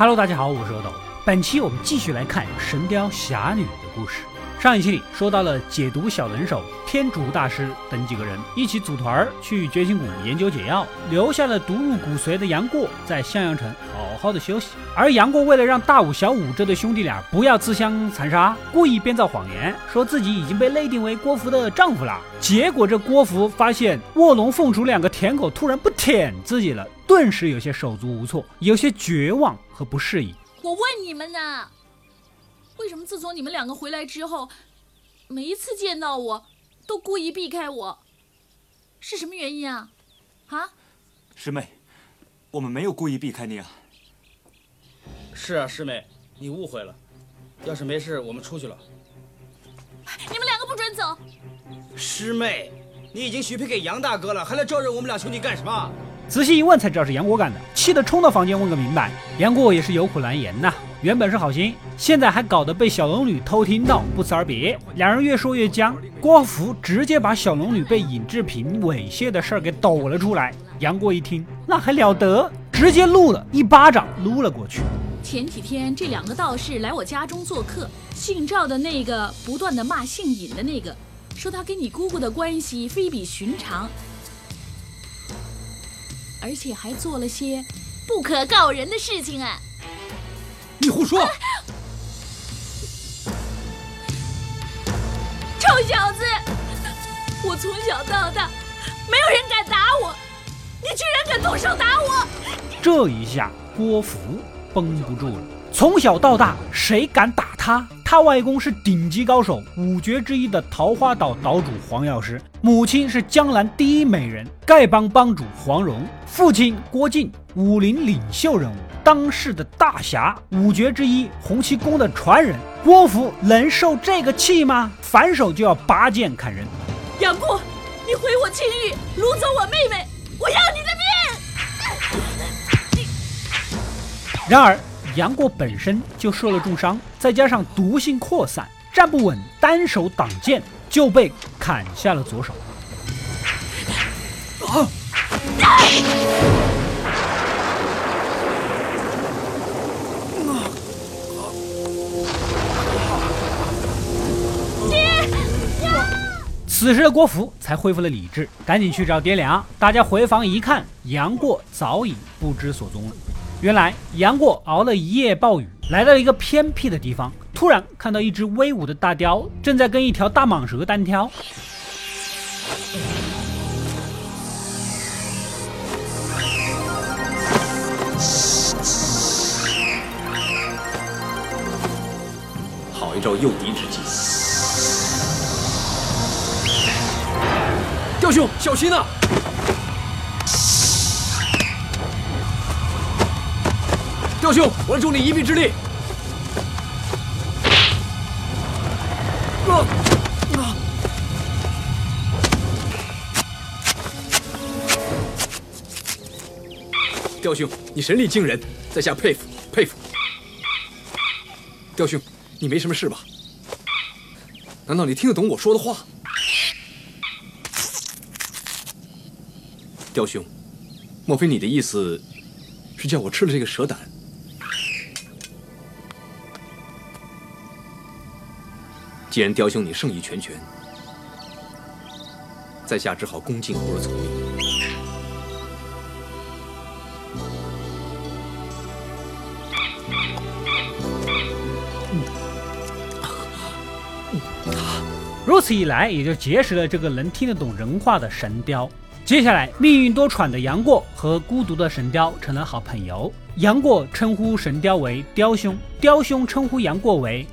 Hello，大家好，我是阿斗。本期我们继续来看《神雕侠侣》的故事。上一期里说到了解毒小能手、天竺大师等几个人一起组团去绝情谷研究解药，留下了毒入骨髓的杨过在襄阳城好好的休息。而杨过为了让大武、小武这对兄弟俩不要自相残杀，故意编造谎言，说自己已经被内定为郭芙的丈夫了。结果这郭芙发现卧龙凤雏两个舔狗突然不舔自己了，顿时有些手足无措，有些绝望和不适宜。我问你们呢？为什么自从你们两个回来之后，每一次见到我，都故意避开我？是什么原因啊？啊？师妹，我们没有故意避开你啊。是啊，师妹，你误会了。要是没事，我们出去了。你们两个不准走！师妹，你已经许配给杨大哥了，还来招惹我们俩兄弟干什么？仔细一问才知道是杨过干的，气得冲到房间问个明白。杨过也是有苦难言呐，原本是好心，现在还搞得被小龙女偷听到，不辞而别。两人越说越僵，郭芙直接把小龙女被尹志平猥亵的事儿给抖了出来。杨过一听，那还了得，直接怒了一巴掌撸了过去。前几天这两个道士来我家中做客，姓赵的那个不断的骂姓尹的那个，说他跟你姑姑的关系非比寻常。而且还做了些不可告人的事情啊！你胡说！臭小子，我从小到大没有人敢打我，你居然敢动手打我！这一下郭芙绷不住了。从小到大，谁敢打他？他外公是顶级高手，五绝之一的桃花岛岛主黄药师；母亲是江南第一美人，丐帮帮主黄蓉；父亲郭靖，武林领袖人物，当世的大侠，五绝之一洪七公的传人。郭芙能受这个气吗？反手就要拔剑砍人。杨过，你毁我清誉，掳走我妹妹，我要你的命！然而。杨过本身就受了重伤，再加上毒性扩散，站不稳，单手挡剑就被砍下了左手。啊！此时的郭芙才恢复了理智，赶紧去找爹娘。大家回房一看，杨过早已不知所踪了。原来杨过熬了一夜暴雨，来到一个偏僻的地方，突然看到一只威武的大雕正在跟一条大蟒蛇单挑。好一招诱敌之计！雕兄，小心啊！雕兄，我助你一臂之力。啊啊！雕兄，你神力惊人，在下佩服佩服。雕兄，你没什么事吧？难道你听得懂我说的话？雕兄，莫非你的意思是叫我吃了这个蛇胆？既然雕兄你胜意全全，在下只好恭敬不如从命。如此一来，也就结识了这个能听得懂人话的神雕。接下来，命运多舛的杨过和孤独的神雕成了好朋友。杨过称呼神雕为雕兄，雕兄称呼杨过为。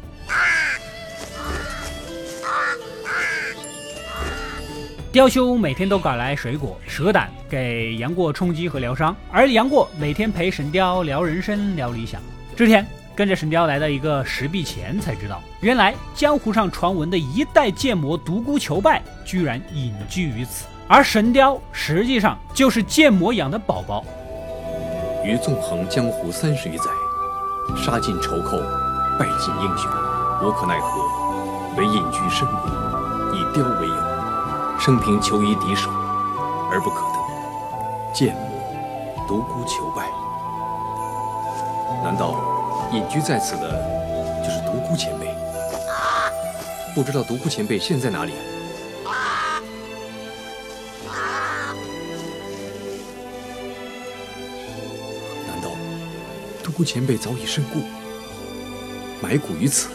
雕兄每天都赶来水果、蛇胆给杨过充饥和疗伤，而杨过每天陪神雕聊人生、聊理想。这天，跟着神雕来到一个石壁前，才知道原来江湖上传闻的一代剑魔独孤求败，居然隐居于此。而神雕实际上就是剑魔养的宝宝。于纵横江湖三十余载，杀尽仇寇，败尽英雄，无可奈何，唯隐居深谷，以雕为友。生平求一敌手，而不可得。剑魔独孤求败。难道隐居在此的就是独孤前辈？不知道独孤前辈现在哪里？难道独孤前辈早已身故，埋骨于此？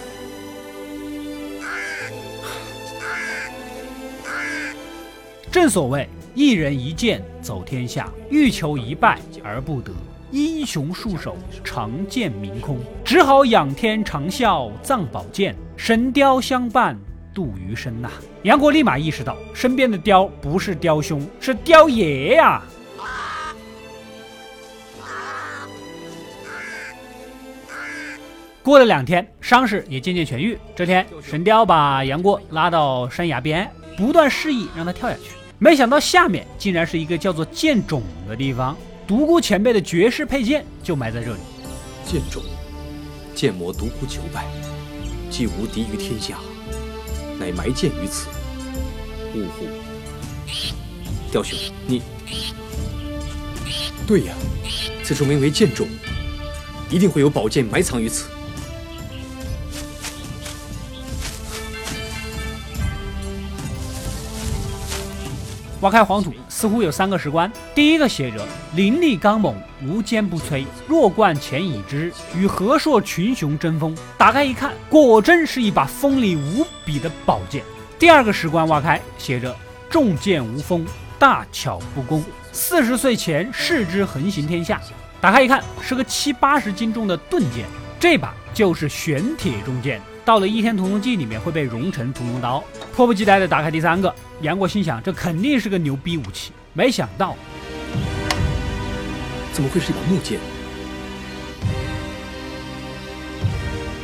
正所谓一人一剑走天下，欲求一败而不得，英雄束手长剑明空，只好仰天长啸藏宝剑，神雕相伴度余生呐。杨过立马意识到，身边的雕不是雕兄，是雕爷呀。过了两天，伤势也渐渐痊愈。这天，神雕把杨过拉到山崖边，不断示意让他跳下去。没想到下面竟然是一个叫做剑冢的地方，独孤前辈的绝世佩剑就埋在这里。剑冢，剑魔独孤求败，既无敌于天下，乃埋剑于此。呜呼！雕兄，你对呀，此处名为剑冢，一定会有宝剑埋藏于此。挖开黄土，似乎有三个石棺。第一个写着“凌厉刚猛，无坚不摧，弱冠前已知，与和硕群雄争锋”。打开一看，果真是一把锋利无比的宝剑。第二个石棺挖开，写着“重剑无锋，大巧不工，四十岁前视之横行天下”。打开一看，是个七八十斤重的钝剑，这把就是玄铁重剑。到了《倚天屠龙记》里面会被融成屠龙刀。迫不及待的打开第三个，杨过心想，这肯定是个牛逼武器。没想到，怎么会是一把木剑？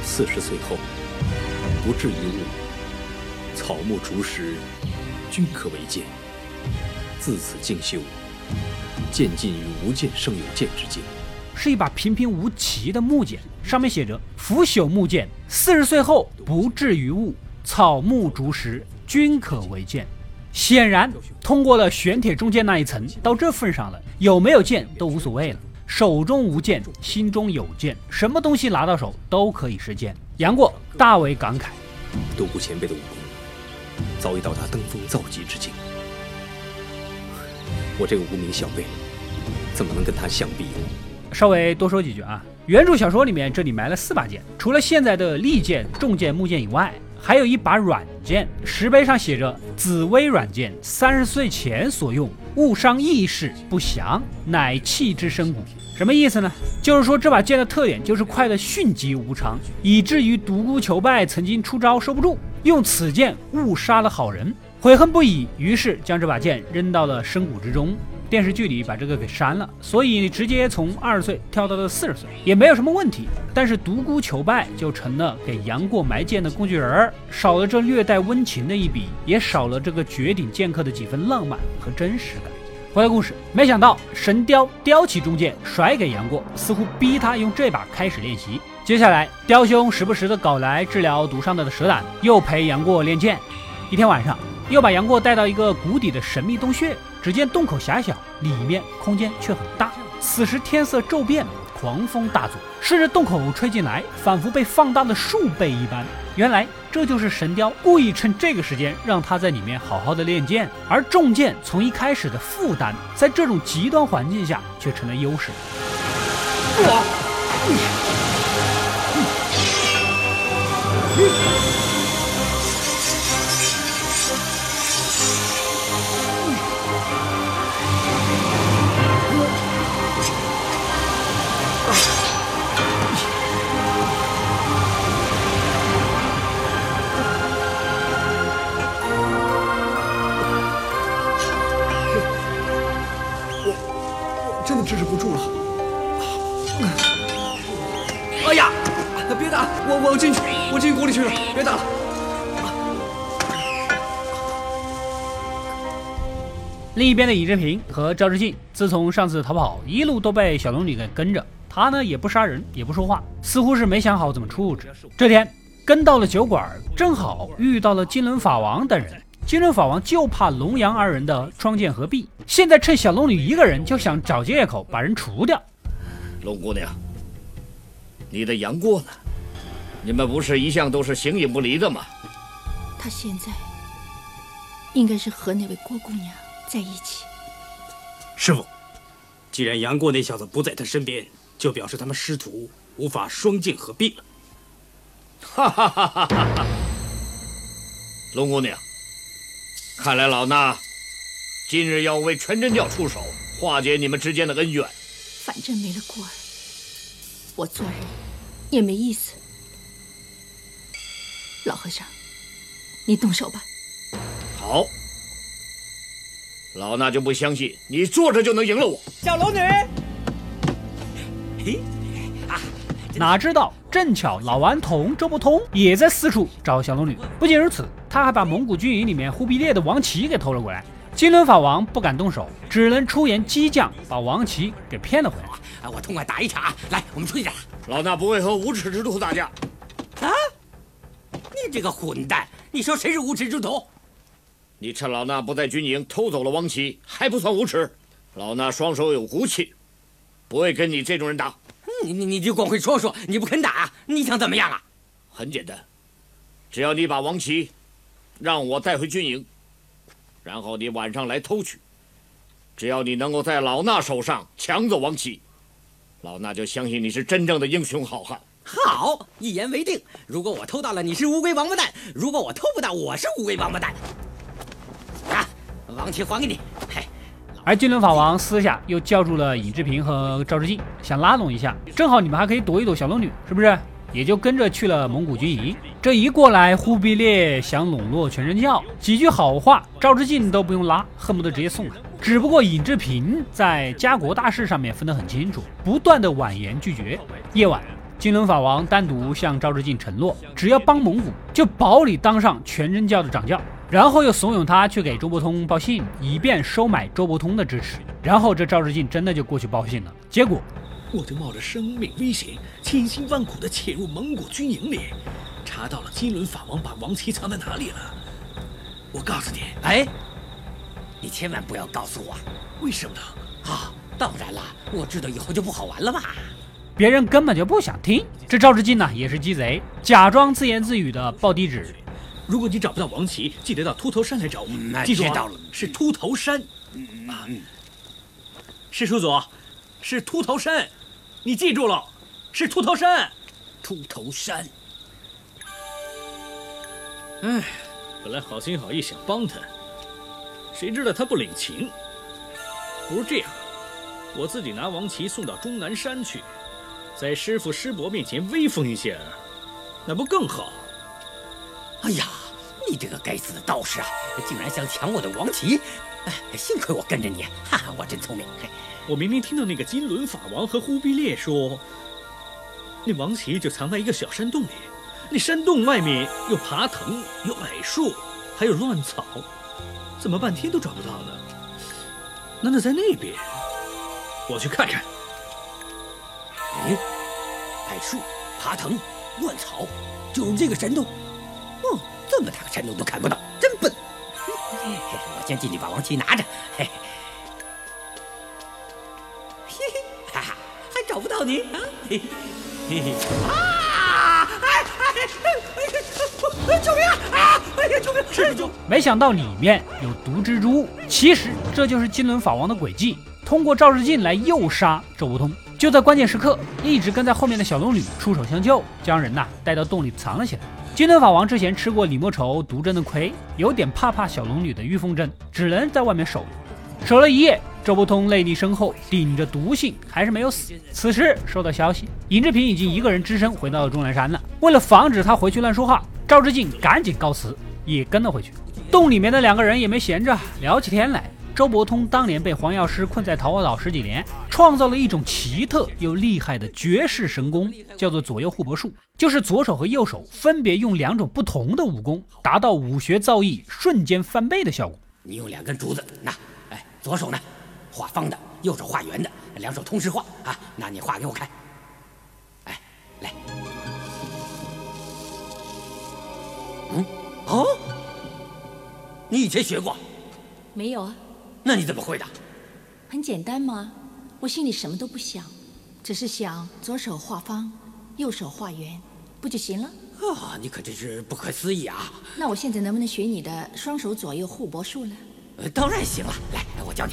四十岁后，不至一物，草木竹石，均可为剑。自此静修，渐进于无剑胜有剑之境。是一把平平无奇的木剑，上面写着“腐朽木剑，四十岁后不至于物，草木竹石均可为剑”。显然通过了玄铁中剑那一层，到这份上了，有没有剑都无所谓了。手中无剑，心中有剑，什么东西拿到手都可以是剑。杨过大为感慨：独孤前辈的武功早已到达登峰造极之境，我这个无名小辈怎么能跟他相比？稍微多说几句啊，原著小说里面这里埋了四把剑，除了现在的利剑、重剑、木剑以外，还有一把软剑，石碑上写着“紫薇软剑，三十岁前所用，误伤义士不祥，乃弃之深谷”。什么意思呢？就是说这把剑的特点就是快得迅疾无常，以至于独孤求败曾经出招收不住，用此剑误杀了好人，悔恨不已，于是将这把剑扔到了深谷之中。电视剧里把这个给删了，所以直接从二十岁跳到了四十岁也没有什么问题。但是独孤求败就成了给杨过埋剑的工具人，少了这略带温情的一笔，也少了这个绝顶剑客的几分浪漫和真实感。回来故事，没想到神雕叼起中剑甩给杨过，似乎逼他用这把开始练习。接下来雕兄时不时的搞来治疗毒伤的蛇胆，又陪杨过练剑。一天晚上，又把杨过带到一个谷底的神秘洞穴。只见洞口狭小，里面空间却很大。此时天色骤变，狂风大作，顺着洞口吹进来，仿佛被放大了数倍一般。原来这就是神雕故意趁这个时间让他在里面好好的练剑，而重剑从一开始的负担，在这种极端环境下却成了优势。真别打了！另一边的尹志平和赵志敬，自从上次逃跑，一路都被小龙女给跟着。他呢，也不杀人，也不说话，似乎是没想好怎么处置。这天跟到了酒馆，正好遇到了金轮法王等人。金轮法王就怕龙阳二人的双剑合璧，现在趁小龙女一个人，就想找借口把人除掉。龙姑娘，你的杨过呢？你们不是一向都是形影不离的吗？他现在应该是和那位郭姑娘在一起。师傅，既然杨过那小子不在他身边，就表示他们师徒无法双剑合璧了。哈哈哈哈哈哈！龙姑娘，看来老衲今日要为全真教出手，化解你们之间的恩怨。反正没了过儿，我做人也没意思。老和尚，你动手吧。好，老衲就不相信你坐着就能赢了我。小龙女，嘿，啊，哪知道正巧老顽童周伯通也在四处找小龙女。不仅如此，他还把蒙古军营里面忽必烈的王旗给偷了过来。金轮法王不敢动手，只能出言激将，把王旗给骗了回来。啊，我痛快打一场啊！来，我们出去打。老衲不会和无耻之徒打架。啊！你这个混蛋！你说谁是无耻之徒？你趁老衲不在军营偷走了王旗，还不算无耻？老衲双手有骨气，不会跟你这种人打。你你你就光会说说，你不肯打，你想怎么样啊？很简单，只要你把王旗让我带回军营。然后你晚上来偷取，只要你能够在老衲手上抢走王旗，老衲就相信你是真正的英雄好汉。好，一言为定。如果我偷到了，你是乌龟王八蛋；如果我偷不到，我是乌龟王八蛋。啊，王旗还给你。嘿。而金轮法王私下又叫住了尹志平和赵志敬，想拉拢一下，正好你们还可以躲一躲小龙女，是不是？也就跟着去了蒙古军营。这一过来，忽必烈想笼络全真教，几句好话，赵志敬都不用拉，恨不得直接送。只不过尹志平在家国大事上面分得很清楚，不断的婉言拒绝。夜晚，金轮法王单独向赵志敬承诺，只要帮蒙古，就保你当上全真教的掌教。然后又怂恿他去给周伯通报信，以便收买周伯通的支持。然后这赵志敬真的就过去报信了，结果。我就冒着生命危险，千辛万苦地潜入蒙古军营里，查到了金轮法王把王旗藏在哪里了。我告诉你，哎，你千万不要告诉我，为什么呢？啊，当然了，我知道以后就不好玩了嘛。别人根本就不想听。这赵志敬呢，也是鸡贼，假装自言自语的报地址。如果你找不到王琦，记得到秃头山来找我。记住了，是秃头山。啊，师叔祖，是秃头山。你记住了，是秃头山，秃头山。哎，本来好心好意想帮他，谁知道他不领情。不如这样，我自己拿王琦送到终南山去，在师傅师伯面前威风一下，那不更好？哎呀，你这个该死的道士啊，竟然想抢我的王旗！哎，幸亏我跟着你，哈哈，我真聪明。我明明听到那个金轮法王和忽必烈说，那王旗就藏在一个小山洞里，那山洞外面有爬藤，有矮树，还有乱草，怎么半天都找不到呢？难道在那边？我去看看。哎，矮树、爬藤、乱草，就是这个山洞。哦，这么大个山洞都看不到，真笨！我先进去把王旗拿着。嘿嘿。哈哈，还找不到你啊！嘿嘿啊！哎哎！救命啊！哎呀，救命！是救！没想到里面有毒蜘蛛，其实这就是金轮法王的诡计，通过赵志敬来诱杀周伯通。就在关键时刻，一直跟在后面的小龙女出手相救，将人呐带到洞里藏了起来。金轮法王之前吃过李莫愁毒针的亏，有点怕怕小龙女的御风针，只能在外面守。守了一夜，周伯通内力深厚，顶着毒性还是没有死。此时收到消息，尹志平已经一个人只身回到了终南山了。为了防止他回去乱说话，赵志敬赶紧告辞，也跟了回去。洞里面的两个人也没闲着，聊起天来。周伯通当年被黄药师困在桃花岛十几年，创造了一种奇特又厉害的绝世神功，叫做左右互搏术，就是左手和右手分别用两种不同的武功，达到武学造诣瞬间翻倍的效果。你用两根竹子，那。哎左手呢，画方的；右手画圆的，两手同时画啊！那你画给我看。哎，来。嗯，哦，你以前学过？没有啊。那你怎么会的？很简单嘛，我心里什么都不想，只是想左手画方，右手画圆，不就行了？啊，你可真是不可思议啊！那我现在能不能学你的双手左右互搏术呢？呃，当然行了，来，我教你。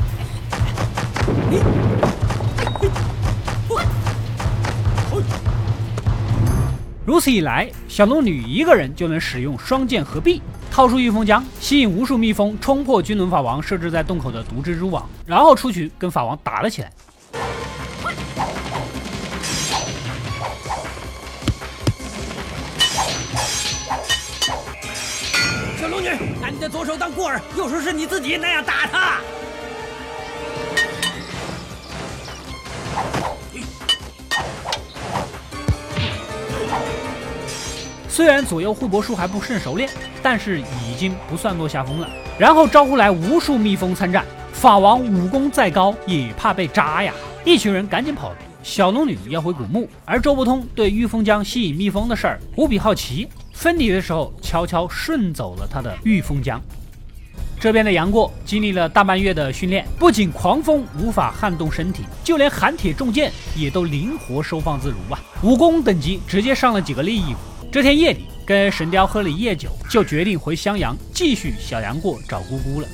如此一来，小龙女一个人就能使用双剑合璧，掏出御风浆，吸引无数蜜蜂冲破君轮法王设置在洞口的毒蜘蛛网，然后出去跟法王打了起来。小龙女，拿你的左手当过儿，右手是你自己，那样打他。虽然左右互搏术还不甚熟练，但是已经不算落下风了。然后招呼来无数蜜蜂参战，法王武功再高也怕被扎呀！一群人赶紧跑。小龙女要回古墓，而周伯通对御风浆吸引蜜蜂的事儿无比好奇，分离的时候悄悄顺走了他的御风浆。这边的杨过经历了大半月的训练，不仅狂风无法撼动身体，就连寒铁重剑也都灵活收放自如啊！武功等级直接上了几个利益。这天夜里，跟神雕喝了一夜酒，就决定回襄阳继续小杨过找姑姑了。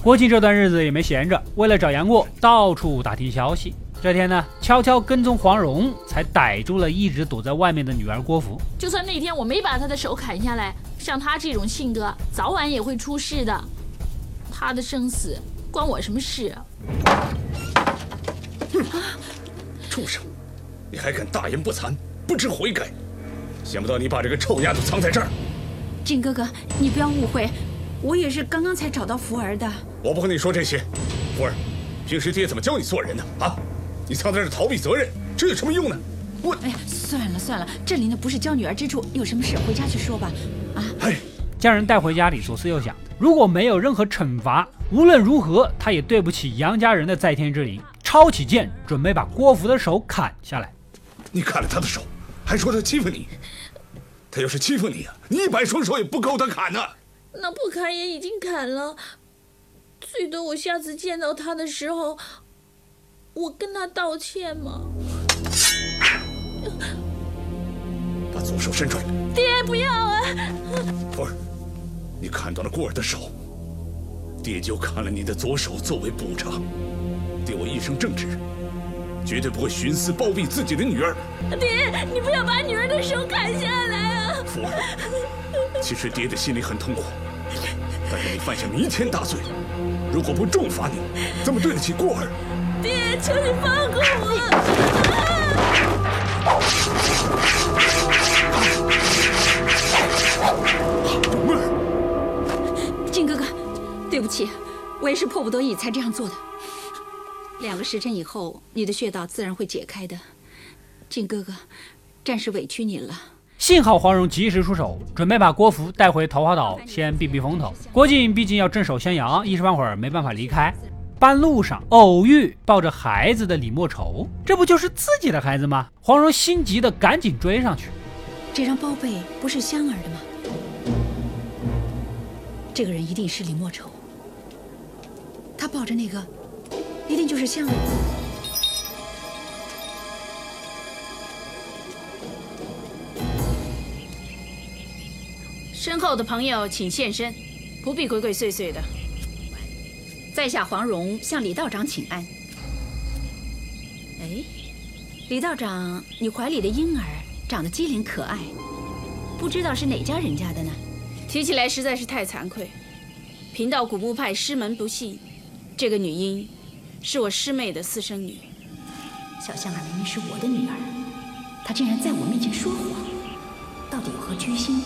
郭靖这段日子也没闲着，为了找杨过，到处打听消息。这天呢，悄悄跟踪黄蓉，才逮住了一直躲在外面的女儿郭芙。就算那天我没把他的手砍下来，像他这种性格，早晚也会出事的。他的生死关我什么事？哼！畜生，你还敢大言不惭，不知悔改！想不到你把这个臭丫头藏在这儿，靖哥哥，你不要误会，我也是刚刚才找到福儿的。我不和你说这些，福儿，平时爹怎么教你做人的啊？你藏在这逃避责任，这有什么用呢？我……哎呀，算了算了，这里呢不是教女儿之处，有什么事回家去说吧。啊！哎，将人带回家里，左思右想，如果没有任何惩罚，无论如何他也对不起杨家人的在天之灵。抄起剑，准备把郭福的手砍下来。你砍了他的手，还说他欺负你？他要是欺负你啊，你一百双手也不够他砍呢。那不砍也已经砍了，最多我下次见到他的时候，我跟他道歉嘛。把左手伸出来。爹，不要啊！徒儿，你砍断了过儿的手，爹就砍了你的左手作为补偿。爹我一生正直。绝对不会徇私包庇自己的女儿。爹，你不要把女儿的手砍下来啊！福儿，其实爹的心里很痛苦，但是你犯下弥天大罪，如果不重罚你，怎么对得起过儿？爹，求你放过我！蓉儿，靖哥哥，对不起，我也是迫不得已才这样做的。两个时辰以后，你的穴道自然会解开的。靖哥哥，暂时委屈你了。幸好黄蓉及时出手，准备把郭芙带回桃花岛，先避避风头。郭靖毕竟要镇守襄阳，一时半会儿没办法离开。半路上偶遇抱着孩子的李莫愁，这不就是自己的孩子吗？黄蓉心急的赶紧追上去。这张包被不是香儿的吗？这个人一定是李莫愁。他抱着那个。一定就是香儿。身后的朋友，请现身，不必鬼鬼祟祟的。在下黄蓉向李道长请安。哎，李道长，你怀里的婴儿长得机灵可爱，不知道是哪家人家的呢？提起来实在是太惭愧。贫道古墓派师门不细，这个女婴。是我师妹的私生女，小香儿明明是我的女儿，她竟然在我面前说谎，到底有何居心？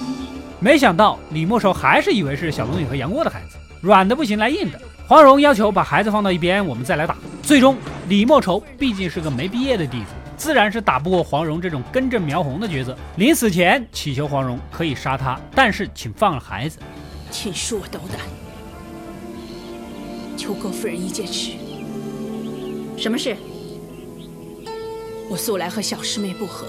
没想到李莫愁还是以为是小龙女和杨过的孩子，软的不行来硬的。黄蓉要求把孩子放到一边，我们再来打。最终，李莫愁毕竟是个没毕业的弟子，自然是打不过黄蓉这种根正苗红的角色。临死前祈求黄蓉可以杀他，但是请放了孩子。请恕我斗胆，求郭夫人一件事。什么事？我素来和小师妹不和，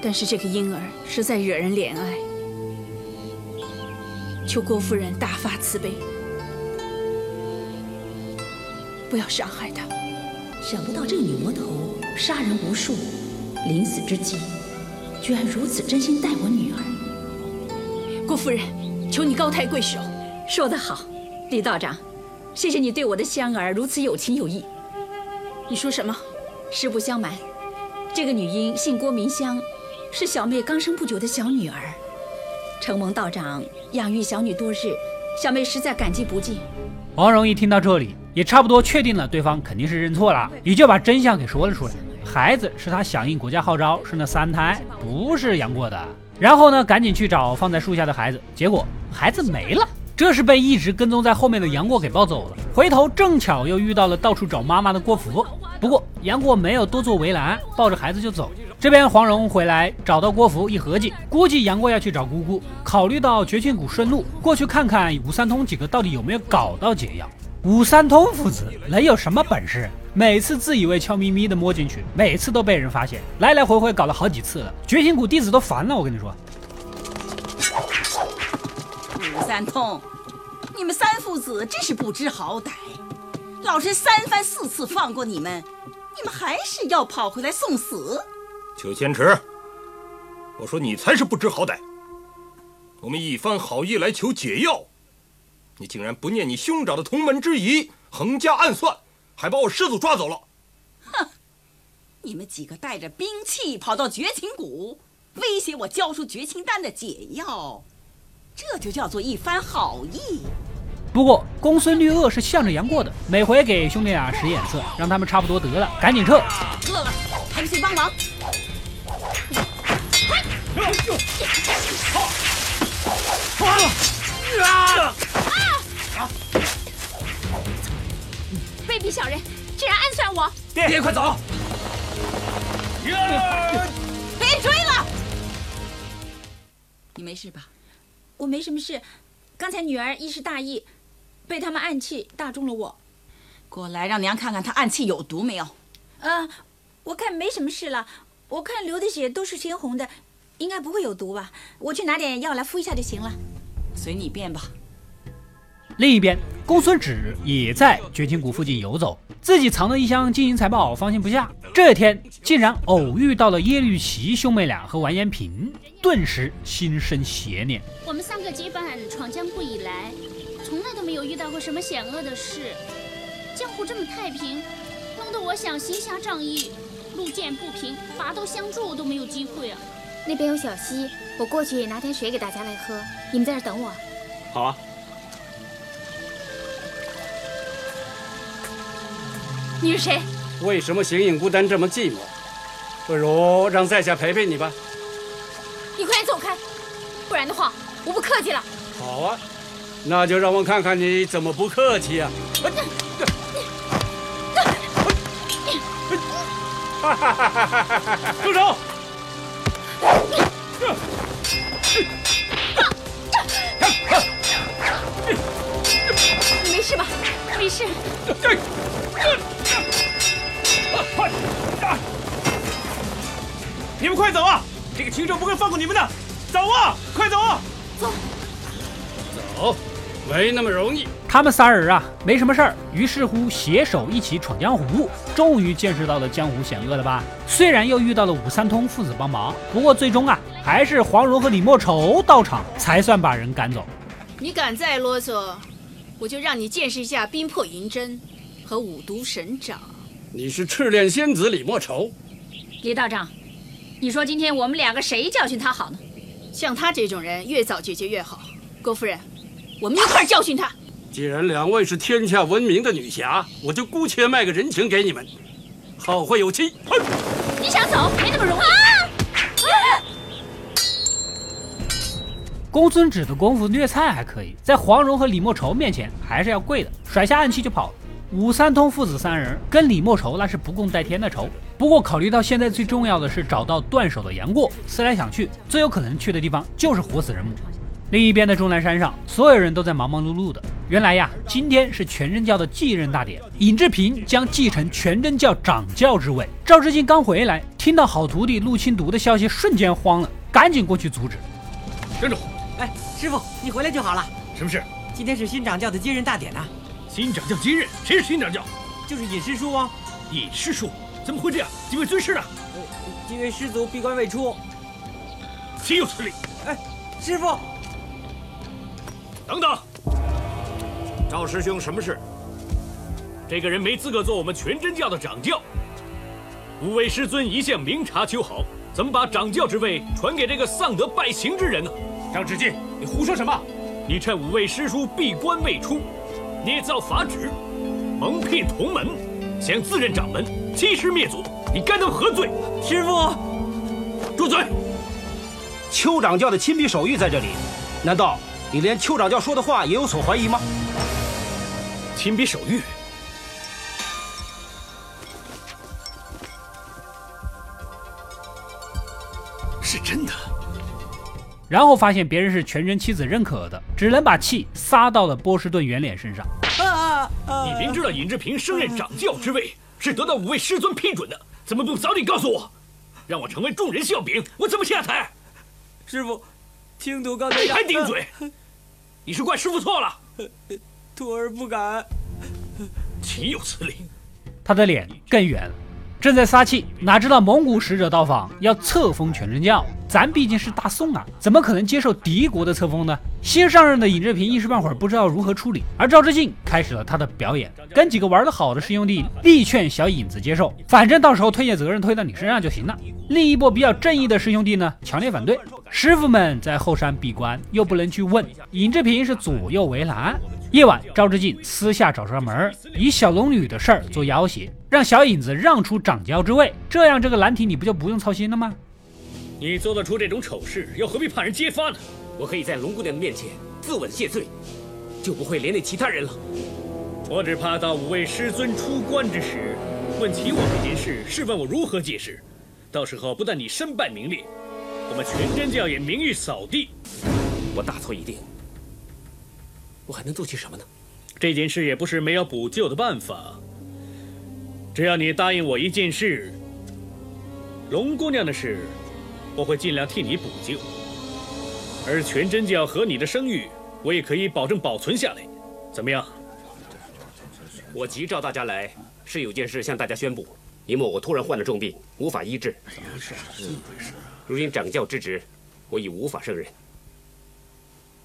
但是这个婴儿实在惹人怜爱，求郭夫人大发慈悲，不要伤害他。想不到这个女魔头杀人无数，临死之际，居然如此真心待我女儿。郭夫人，求你高抬贵手。说得好，李道长，谢谢你对我的香儿如此有情有义。你说什么？实不相瞒，这个女婴姓郭名香，是小妹刚生不久的小女儿。承蒙道长养育小女多日，小妹实在感激不尽。王蓉一听到这里，也差不多确定了对方肯定是认错了，也就把真相给说了出来。孩子是他响应国家号召生的三胎，不是杨过的。然后呢，赶紧去找放在树下的孩子，结果孩子没了。这是被一直跟踪在后面的杨过给抱走了。回头正巧又遇到了到处找妈妈的郭芙。不过杨过没有多做围栏，抱着孩子就走。这边黄蓉回来找到郭芙，一合计，估计杨过要去找姑姑。考虑到绝情谷顺路，过去看看武三通几个到底有没有搞到解药。武三通父子能有什么本事？每次自以为悄咪咪的摸进去，每次都被人发现，来来回回搞了好几次了。绝情谷弟子都烦了，我跟你说。武三通，你们三父子真是不知好歹！老身三番四次放过你们，你们还是要跑回来送死。裘千尺，我说你才是不知好歹！我们一番好意来求解药，你竟然不念你兄长的同门之谊，横加暗算，还把我师祖抓走了！哼！你们几个带着兵器跑到绝情谷，威胁我交出绝情丹的解药。这就叫做一番好意。不过公孙绿萼是向着杨过的，每回给兄弟俩使眼色，让他们差不多得了，赶紧撤。饿了，还不去帮忙？啊！卑鄙小人，竟然暗算我！爹爹，快走！别追了！你没事吧？我没什么事，刚才女儿一时大意，被他们暗器打中了我。过来，让娘看看他暗器有毒没有。嗯，我看没什么事了。我看流的血都是鲜红的，应该不会有毒吧？我去拿点药来敷一下就行了。随你便吧。另一边，公孙止也在绝情谷附近游走，自己藏的一箱金银财宝，放心不下。这天竟然偶遇到了耶律齐兄妹俩和完颜平，顿时心生邪念。我们三个结伴闯江湖以来，从来都没有遇到过什么险恶的事，江湖这么太平，弄得我想行侠仗义，路见不平拔刀相助都没有机会啊！那边有小溪，我过去拿点水给大家来喝，你们在这等我。好啊。你是谁？为什么形影孤单这么寂寞？不如让在下陪陪你吧。你快点走开，不然的话我不客气了。好啊，那就让我看看你怎么不客气啊！住手！你没事吧？没事。你们快走啊！这个禽兽不会放过你们的！走啊，快走！走，走，没那么容易。他们仨人啊，没什么事儿，于是乎携手一起闯江湖，终于见识到了江湖险恶了吧？虽然又遇到了武三通父子帮忙，不过最终啊，还是黄蓉和李莫愁到场，才算把人赶走。你敢再啰嗦，我就让你见识一下冰魄银针和五毒神掌。你是赤练仙子李莫愁，李道长，你说今天我们两个谁教训他好呢？像他这种人，越早解决越好。郭夫人，我们一块教训他。既然两位是天下闻名的女侠，我就姑且卖个人情给你们，好会有期。你想走，没那么容易。公孙止的功夫虐菜还可以，在黄蓉和李莫愁面前还是要跪的，甩下暗器就跑。武三通父子三人跟李莫愁那是不共戴天的仇。不过考虑到现在最重要的是找到断手的杨过，思来想去，最有可能去的地方就是活死人墓。另一边的终南山上，所有人都在忙忙碌碌的。原来呀，今天是全真教的继任大典，尹志平将继承全真教掌教之位。赵志敬刚回来，听到好徒弟陆清读的消息，瞬间慌了，赶紧过去阻止。站住！哎，师傅，你回来就好了。什么事？今天是新掌教的接任大典呐。新掌教接任，谁是新掌教？就是尹师叔啊。尹师叔怎么会这样？几位尊师呢？几位师祖闭关未出。岂有此理！哎，师傅，等等，赵师兄，什么事？这个人没资格做我们全真教的掌教。五位师尊一向明察秋毫，怎么把掌教之位传给这个丧德败行之人呢？张志进，你胡说什么？你趁五位师叔闭关未出，捏造法旨，蒙骗同门，想自认掌门，欺师灭祖，你该当何罪？师傅，住嘴！邱掌教的亲笔手谕在这里，难道你连邱掌教说的话也有所怀疑吗？亲笔手谕。然后发现别人是全真妻子认可的，只能把气撒到了波士顿圆脸身上啊。你明知道尹志平升任掌教之位是得到五位师尊批准的，怎么不早点告诉我，让我成为众人笑柄？我怎么下台？师傅，青土刚才你还顶嘴？你是怪师傅错了？徒儿不敢。岂有此理！他的脸更圆了。正在撒气，哪知道蒙古使者到访，要册封全真教。咱毕竟是大宋啊，怎么可能接受敌国的册封呢？新上任的尹志平一时半会儿不知道如何处理，而赵志敬开始了他的表演，跟几个玩得好的师兄弟力劝小尹子接受，反正到时候推卸责任推到你身上就行了。另一波比较正义的师兄弟呢，强烈反对。师傅们在后山闭关，又不能去问，尹志平是左右为难。夜晚，赵志敬私下找上门，以小龙女的事儿做要挟，让小影子让出掌教之位，这样这个难题你不就不用操心了吗？你做得出这种丑事，又何必怕人揭发呢？我可以在龙姑娘的面前自刎谢罪，就不会连累其他人了。我只怕到五位师尊出关之时，问起我这件事，试问我如何解释？到时候不但你身败名裂，我们全真教也名誉扫地。我大错已定。我还能做些什么呢？这件事也不是没有补救的办法。只要你答应我一件事，龙姑娘的事，我会尽量替你补救。而全真教和你的声誉，我也可以保证保存下来。怎么样？我急召大家来，是有件事向大家宣布。因为我突然患了重病，无法医治。如今掌教之职，我已无法胜任。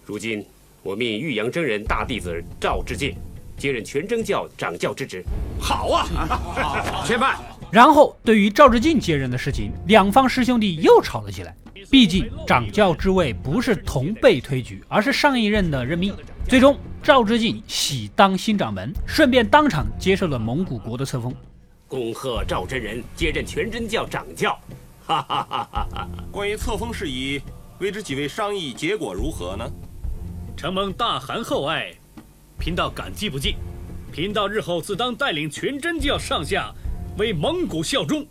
如今。我命玉阳真人大弟子赵志敬接任全真教掌教之职。好啊，且慢。然后，对于赵志敬接任的事情，两方师兄弟又吵了起来。毕竟掌教之位不是同辈推举，而是上一任的任命。最终，赵志敬喜当新掌门，顺便当场接受了蒙古国的册封。恭贺赵真人接任全真教掌教。哈哈哈哈哈！关于册封事宜，未知几位商议结果如何呢？承蒙大汗厚爱，贫道感激不尽。贫道日后自当带领全真教上下为蒙古效忠。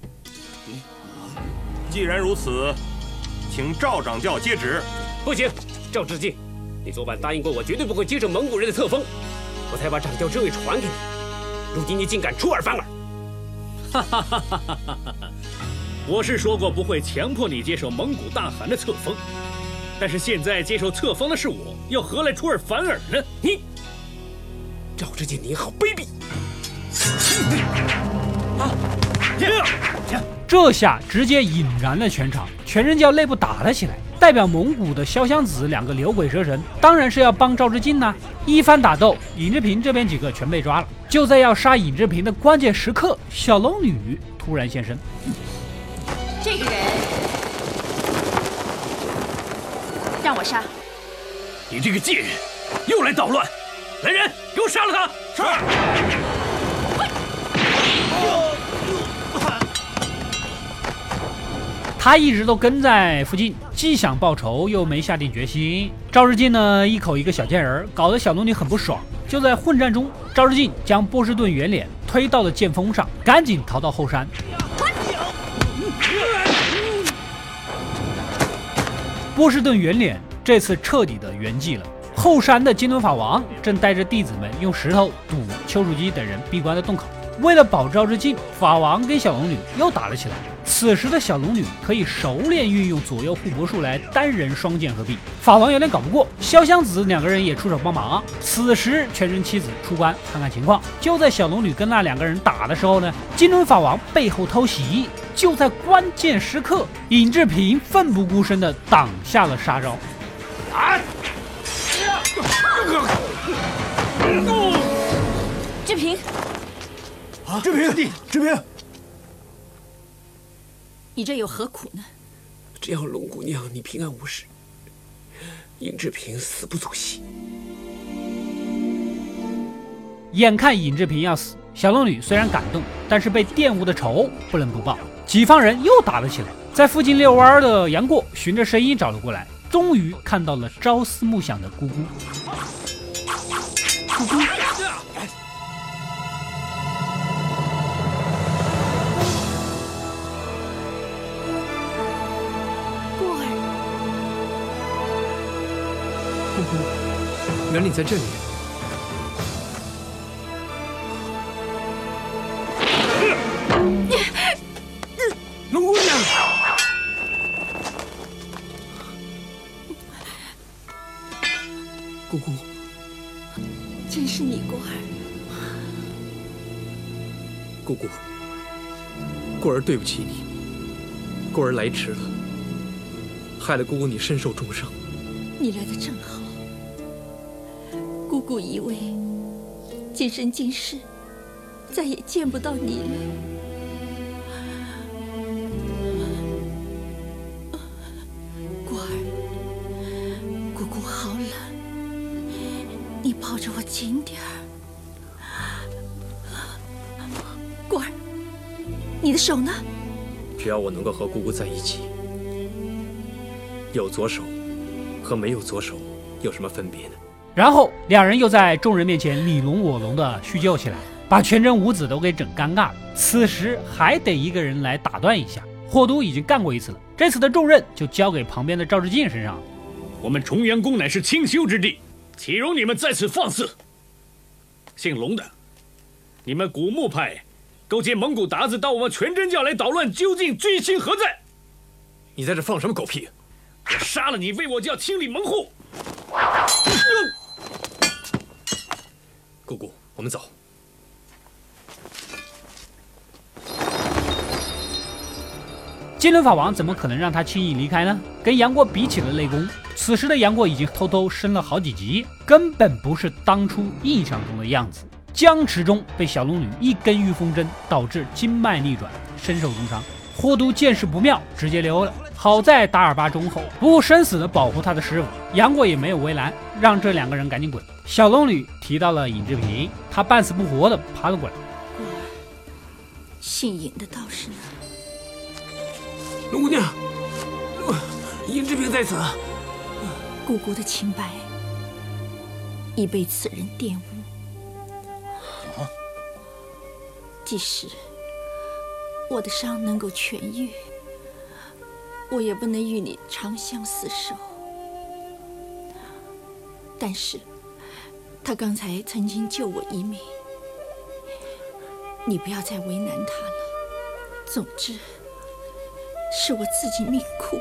既然如此，请赵掌教接旨。不行，赵志敬，你昨晚答应过我，绝对不会接受蒙古人的册封，我才把掌教之位传给你。如今你竟敢出尔反尔！哈哈哈哈哈哈！我是说过不会强迫你接受蒙古大汗的册封。但是现在接受册封的是我，又何来出尔反尔呢？你，赵志敬，你好卑鄙！啊！这下直接引燃了全场，全真教内部打了起来。代表蒙古的潇湘子两个牛鬼蛇神，当然是要帮赵志敬呐。一番打斗，尹志平这边几个全被抓了。就在要杀尹志平的关键时刻，小龙女突然现身。这个人。让我杀！你这个贱人，又来捣乱！来人，给我杀了他！是。他一直都跟在附近，既想报仇，又没下定决心。赵日进呢，一口一个小贱人，搞得小龙女很不爽。就在混战中，赵日进将波士顿圆脸推到了剑锋上，赶紧逃到后山。波士顿圆脸这次彻底的圆寂了。后山的金轮法王正带着弟子们用石头堵丘处机等人闭关的洞口。为了保赵志敬，法王跟小龙女又打了起来。此时的小龙女可以熟练运用左右互搏术来单人双剑合璧。法王有点搞不过，潇湘子两个人也出手帮忙。此时全真七子出关看看情况。就在小龙女跟那两个人打的时候呢，金轮法王背后偷袭。就在关键时刻，尹志平奋不顾身地挡下了杀招。啊！志平，啊，志平弟，志平，你这又何苦呢？只要龙姑娘你平安无事，尹志平死不足惜。眼看尹志平要死，小龙女虽然感动，但是被玷污的仇不能不报。几方人又打了起来，在附近遛弯的杨过循着声音找了过来，终于看到了朝思暮想的姑姑。姑姑，原来你在这里。龙姑娘，姑姑，真是你，过儿。姑姑，过儿对不起你，过儿来迟了，害了姑姑你身受重伤。你来的正好，姑以为今生今世再也见不到你了。果儿，姑姑好冷，你抱着我紧点儿，果儿，你的手呢？只要我能够和姑姑在一起，有左手和没有左手有什么分别呢？然后两人又在众人面前你侬我侬的叙旧起来，把全真五子都给整尴尬了。此时还得一个人来打断一下。霍都已经干过一次了，这次的重任就交给旁边的赵志敬身上了。我们重阳宫乃是清修之地。岂容你们在此放肆！姓龙的，你们古墓派勾结蒙古鞑子到我们全真教来捣乱，究竟居心何在？你在这放什么狗屁！我杀了你，为我教清理门户。姑姑，我们走。金轮法王怎么可能让他轻易离开呢？跟杨过比起了内功。此时的杨过已经偷偷升了好几级，根本不是当初印象中的样子。僵持中被小龙女一根御风针导致经脉逆转，身受重伤。霍都见势不妙，直接溜了。好在达尔巴忠厚，不顾生死的保护他的师傅。杨过也没有为难，让这两个人赶紧滚。小龙女提到了尹志平，他半死不活的爬了过来。姓尹的道士呢？龙姑娘，尹志平在此。姑姑的清白已被此人玷污，即使我的伤能够痊愈，我也不能与你长相厮守。但是，他刚才曾经救我一命，你不要再为难他了。总之，是我自己命苦。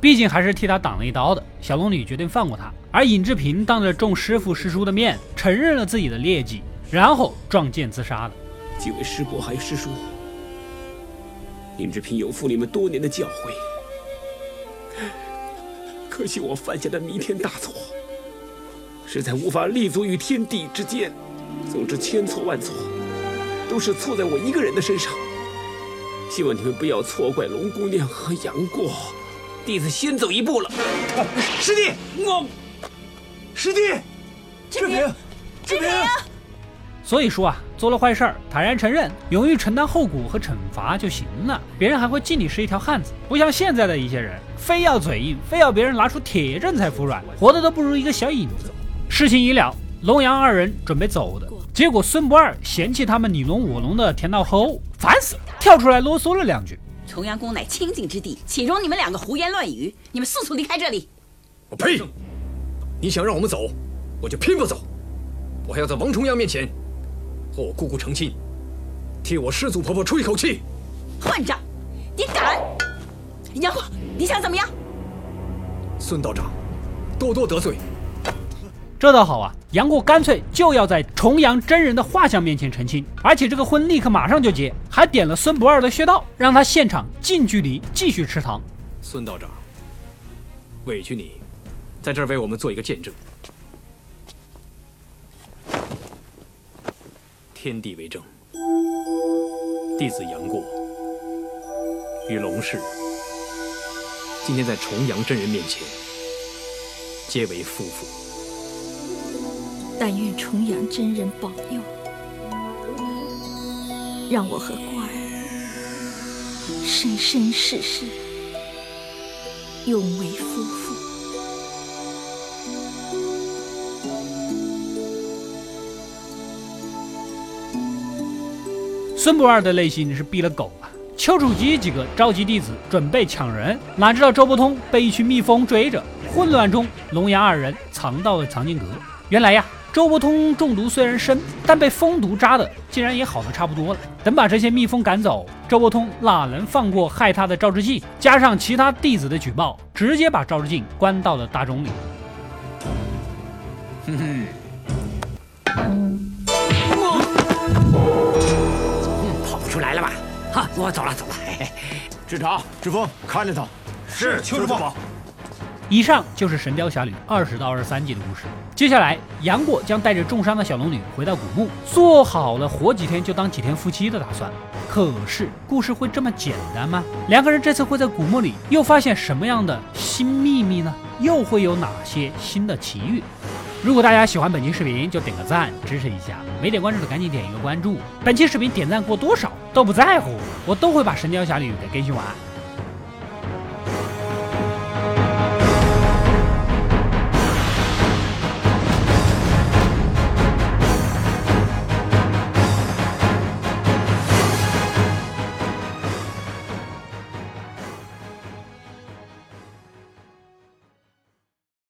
毕竟还是替他挡了一刀的，小龙女决定放过他。而尹志平当着众师傅师叔的面承认了自己的劣迹，然后撞剑自杀了。几位师伯还有师叔，尹志平有负你们多年的教诲，可惜我犯下的弥天大错，实在无法立足于天地之间。总之千错万错，都是错在我一个人的身上。希望你们不要错怪龙姑娘和杨过。弟子先走一步了，师弟，我，师弟，志平，志平。所以说啊，做了坏事儿，坦然承认，勇于承担后果和惩罚就行了，别人还会敬你是一条汉子。不像现在的一些人，非要嘴硬，非要别人拿出铁证才服软，活的都不如一个小影子。事情已了，龙阳二人准备走的，结果孙不二嫌弃他们你侬我侬的甜到齁，烦死了，跳出来啰嗦了两句。重阳宫乃清净之地，岂容你们两个胡言乱语？你们速速离开这里！我呸！你想让我们走，我就偏不走。我还要在王重阳面前和我姑姑成亲，替我师祖婆婆出一口气。混账！你敢？杨过，你想怎么样？孙道长，多多得罪。这倒好啊，杨过干脆就要在重阳真人的画像面前成亲，而且这个婚立刻马上就结，还点了孙不二的穴道，让他现场近距离继续吃糖。孙道长，委屈你，在这儿为我们做一个见证。天地为证，弟子杨过与龙氏今天在重阳真人面前皆为夫妇。但愿重阳真人保佑，让我和过儿生生世世永为夫妇。孙不二的内心是逼了狗了。丘处机几个召集弟子准备抢人，哪知道周伯通被一群蜜蜂追着，混乱中龙阳二人藏到了藏经阁。原来呀。周伯通中毒虽然深，但被蜂毒扎的竟然也好的差不多了。等把这些蜜蜂赶走，周伯通哪能放过害他的赵志敬？加上其他弟子的举报，直接把赵志敬关到了大钟里。哼哼，哈，我走了走了。支茶，志峰，看着他。是，邱师傅。以上就是《神雕侠侣》二十到二十三集的故事。接下来，杨过将带着重伤的小龙女回到古墓，做好了活几天就当几天夫妻的打算。可是，故事会这么简单吗？两个人这次会在古墓里又发现什么样的新秘密呢？又会有哪些新的奇遇？如果大家喜欢本期视频，就点个赞支持一下；没点关注的赶紧点一个关注。本期视频点赞过多少都不在乎，我都会把《神雕侠侣》给更新完。